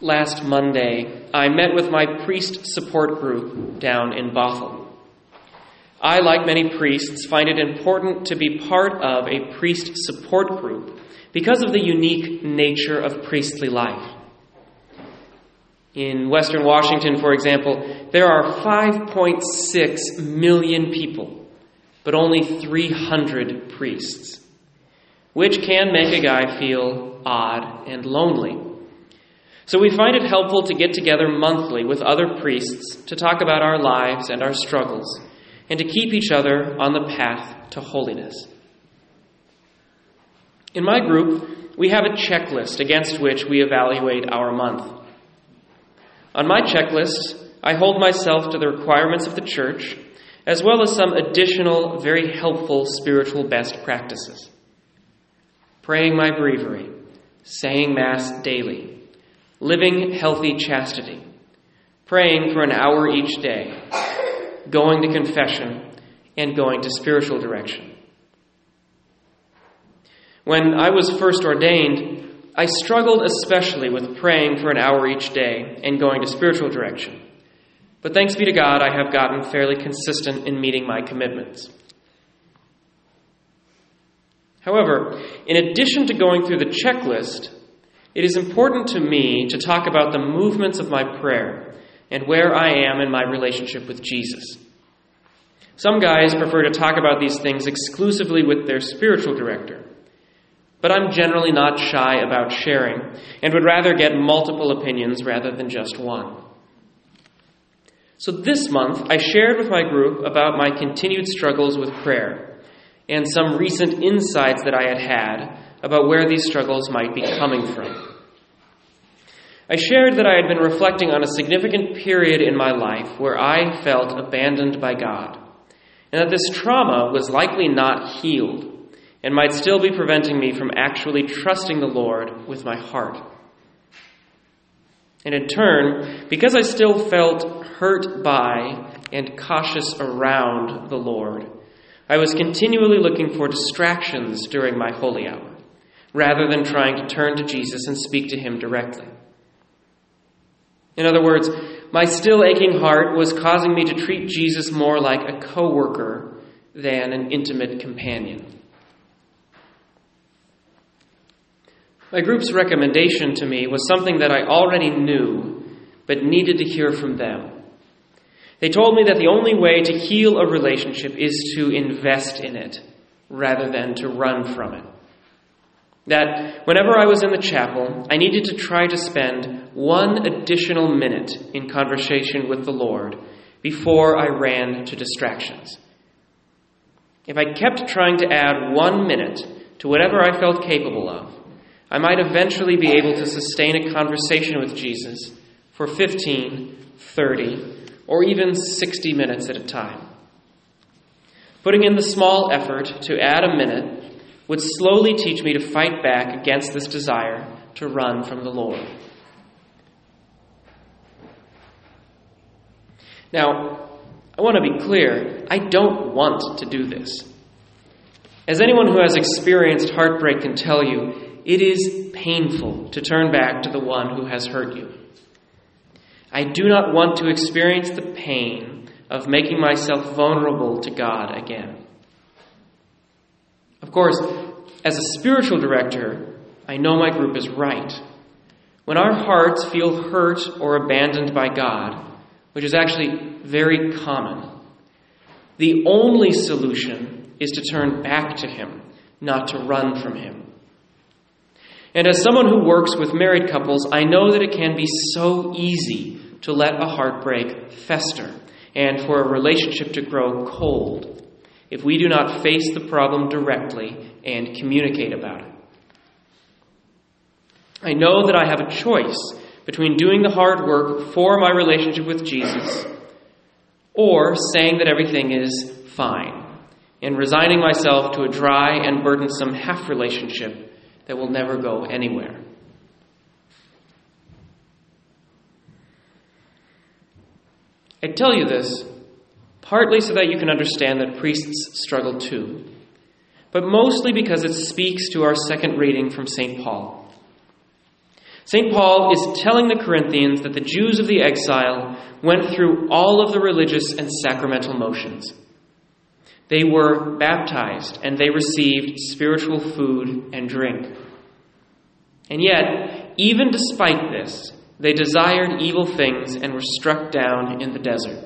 last Monday, I met with my priest support group down in Bothell. I, like many priests, find it important to be part of a priest support group because of the unique nature of priestly life. In Western Washington, for example, there are 5.6 million people, but only 300 priests, which can make a guy feel odd and lonely. So we find it helpful to get together monthly with other priests to talk about our lives and our struggles, and to keep each other on the path to holiness. In my group, we have a checklist against which we evaluate our month. On my checklist, I hold myself to the requirements of the church, as well as some additional, very helpful spiritual best practices. Praying my breviary, saying Mass daily, living healthy chastity, praying for an hour each day, going to confession, and going to spiritual direction. When I was first ordained, I struggled especially with praying for an hour each day and going to spiritual direction. But thanks be to God, I have gotten fairly consistent in meeting my commitments. However, in addition to going through the checklist, it is important to me to talk about the movements of my prayer and where I am in my relationship with Jesus. Some guys prefer to talk about these things exclusively with their spiritual director. But I'm generally not shy about sharing and would rather get multiple opinions rather than just one. So this month, I shared with my group about my continued struggles with prayer and some recent insights that I had had about where these struggles might be coming from. I shared that I had been reflecting on a significant period in my life where I felt abandoned by God, and that this trauma was likely not healed and might still be preventing me from actually trusting the Lord with my heart. And in turn, because I still felt hurt by and cautious around the Lord, I was continually looking for distractions during my holy hour, rather than trying to turn to Jesus and speak to Him directly. In other words, my still aching heart was causing me to treat Jesus more like a coworker than an intimate companion. My group's recommendation to me was something that I already knew, but needed to hear from them. They told me that the only way to heal a relationship is to invest in it rather than to run from it. That whenever I was in the chapel, I needed to try to spend one additional minute in conversation with the Lord before I ran to distractions. If I kept trying to add one minute to whatever I felt capable of, I might eventually be able to sustain a conversation with Jesus for 15, 30, or even 60 minutes at a time. Putting in the small effort to add a minute would slowly teach me to fight back against this desire to run from the Lord. Now, I want to be clear I don't want to do this. As anyone who has experienced heartbreak can tell you, it is painful to turn back to the one who has hurt you. I do not want to experience the pain of making myself vulnerable to God again. Of course, as a spiritual director, I know my group is right. When our hearts feel hurt or abandoned by God, which is actually very common, the only solution is to turn back to Him, not to run from Him. And as someone who works with married couples, I know that it can be so easy to let a heartbreak fester and for a relationship to grow cold if we do not face the problem directly and communicate about it. I know that I have a choice between doing the hard work for my relationship with Jesus or saying that everything is fine and resigning myself to a dry and burdensome half relationship that will never go anywhere. I tell you this partly so that you can understand that priests struggle too, but mostly because it speaks to our second reading from St. Paul. St. Paul is telling the Corinthians that the Jews of the exile went through all of the religious and sacramental motions. They were baptized and they received spiritual food and drink. And yet, even despite this, they desired evil things and were struck down in the desert.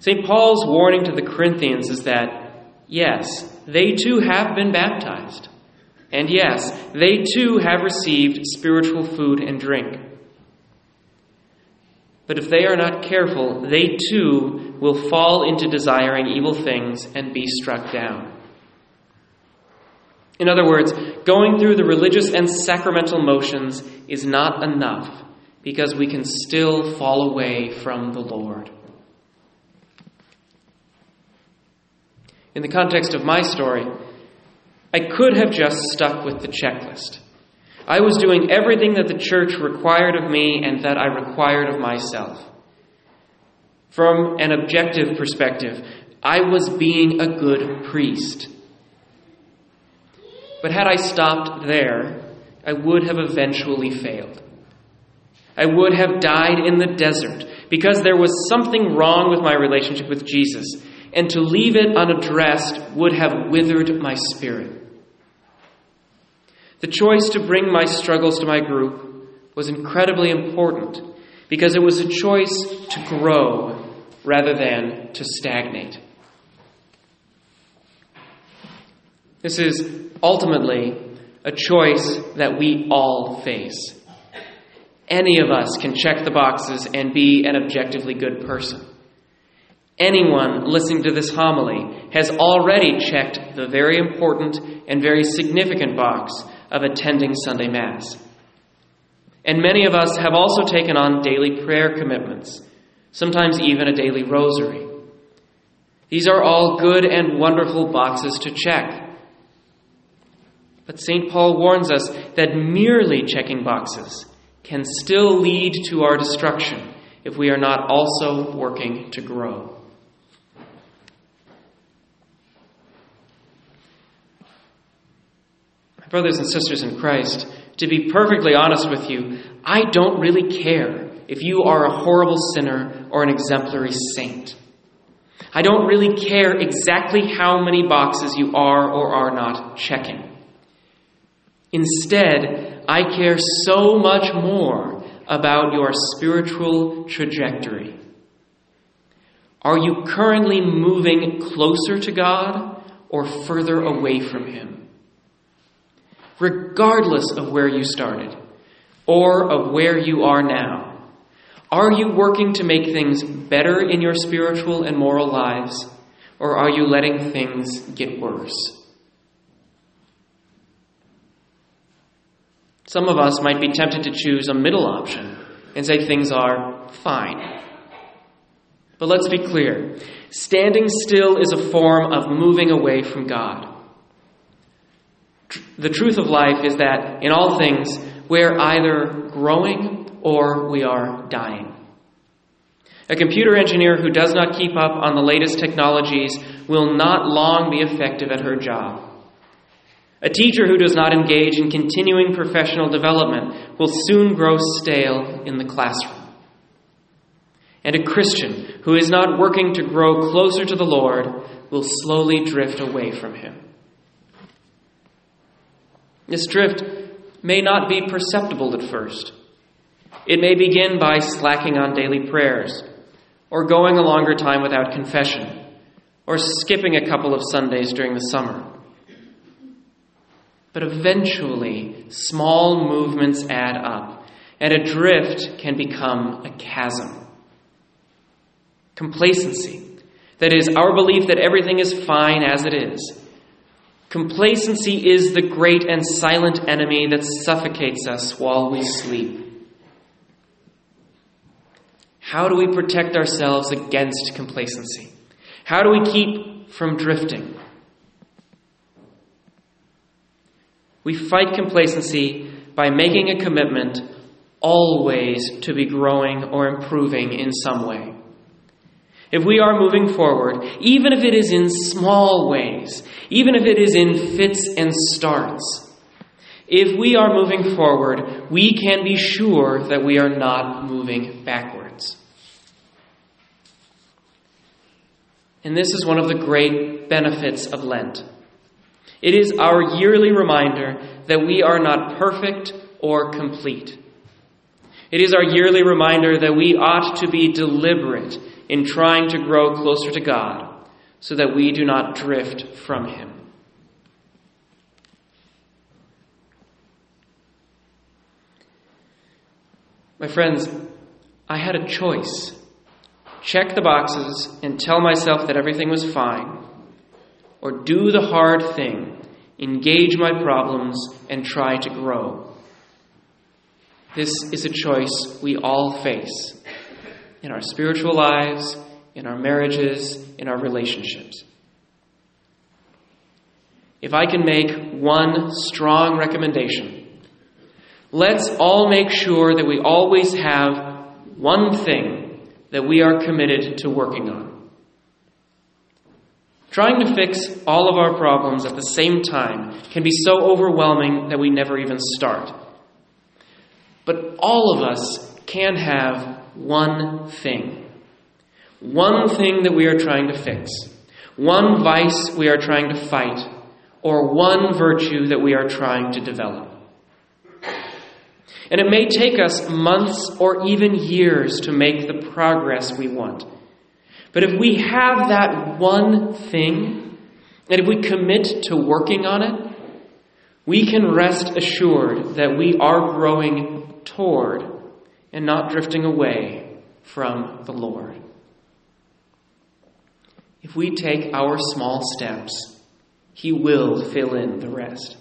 St. Paul's warning to the Corinthians is that, yes, they too have been baptized. And yes, they too have received spiritual food and drink. But if they are not careful, they too will fall into desiring evil things and be struck down. In other words, going through the religious and sacramental motions is not enough because we can still fall away from the Lord. In the context of my story, I could have just stuck with the checklist. I was doing everything that the church required of me and that I required of myself. From an objective perspective, I was being a good priest. But had I stopped there, I would have eventually failed. I would have died in the desert because there was something wrong with my relationship with Jesus, and to leave it unaddressed would have withered my spirit. The choice to bring my struggles to my group was incredibly important because it was a choice to grow rather than to stagnate. This is ultimately a choice that we all face. Any of us can check the boxes and be an objectively good person. Anyone listening to this homily has already checked the very important and very significant box of attending Sunday Mass. And many of us have also taken on daily prayer commitments, sometimes even a daily rosary. These are all good and wonderful boxes to check. But St. Paul warns us that merely checking boxes can still lead to our destruction if we are not also working to grow. Brothers and sisters in Christ, to be perfectly honest with you, I don't really care if you are a horrible sinner or an exemplary saint. I don't really care exactly how many boxes you are or are not checking. Instead, I care so much more about your spiritual trajectory. Are you currently moving closer to God or further away from Him? Regardless of where you started or of where you are now? Are you working to make things better in your spiritual and moral lives, or are you letting things get worse? Some of us might be tempted to choose a middle option and say things are fine. But let's be clear standing still is a form of moving away from God the truth of life is that in all things, we're either growing or we are dying. A computer engineer who does not keep up on the latest technologies will not long be effective at her job. A teacher who does not engage in continuing professional development will soon grow stale in the classroom. And a Christian who is not working to grow closer to the Lord will slowly drift away from Him. This drift may not be perceptible at first. It may begin by slacking on daily prayers, or going a longer time without confession, or skipping a couple of Sundays during the summer. But eventually, small movements add up, and a drift can become a chasm. Complacency, that is, our belief that everything is fine as it is, Complacency is the great and silent enemy that suffocates us while we sleep. How do we protect ourselves against complacency? How do we keep from drifting? We fight complacency by making a commitment always to be growing or improving in some way. If we are moving forward, even if it is in small ways, even if it is in fits and starts, if we are moving forward, we can be sure that we are not moving backwards. And this is one of the great benefits of Lent. It is our yearly reminder that we are not perfect or complete. It is our yearly reminder that we ought to be deliberate in trying to grow closer to God so that we do not drift from Him. My friends, I had a choice check the boxes and tell myself that everything was fine, or do the hard thing, engage my problems, and try to grow. This is a choice we all face in our spiritual lives, in our marriages, in our relationships. If I can make one strong recommendation, let's all make sure that we always have one thing that we are committed to working on. Trying to fix all of our problems at the same time can be so overwhelming that we never even start. But all of us can have one thing. One thing that we are trying to fix. One vice we are trying to fight. Or one virtue that we are trying to develop. And it may take us months or even years to make the progress we want. But if we have that one thing, and if we commit to working on it, we can rest assured that we are growing toward and not drifting away from the Lord. If we take our small steps, He will fill in the rest.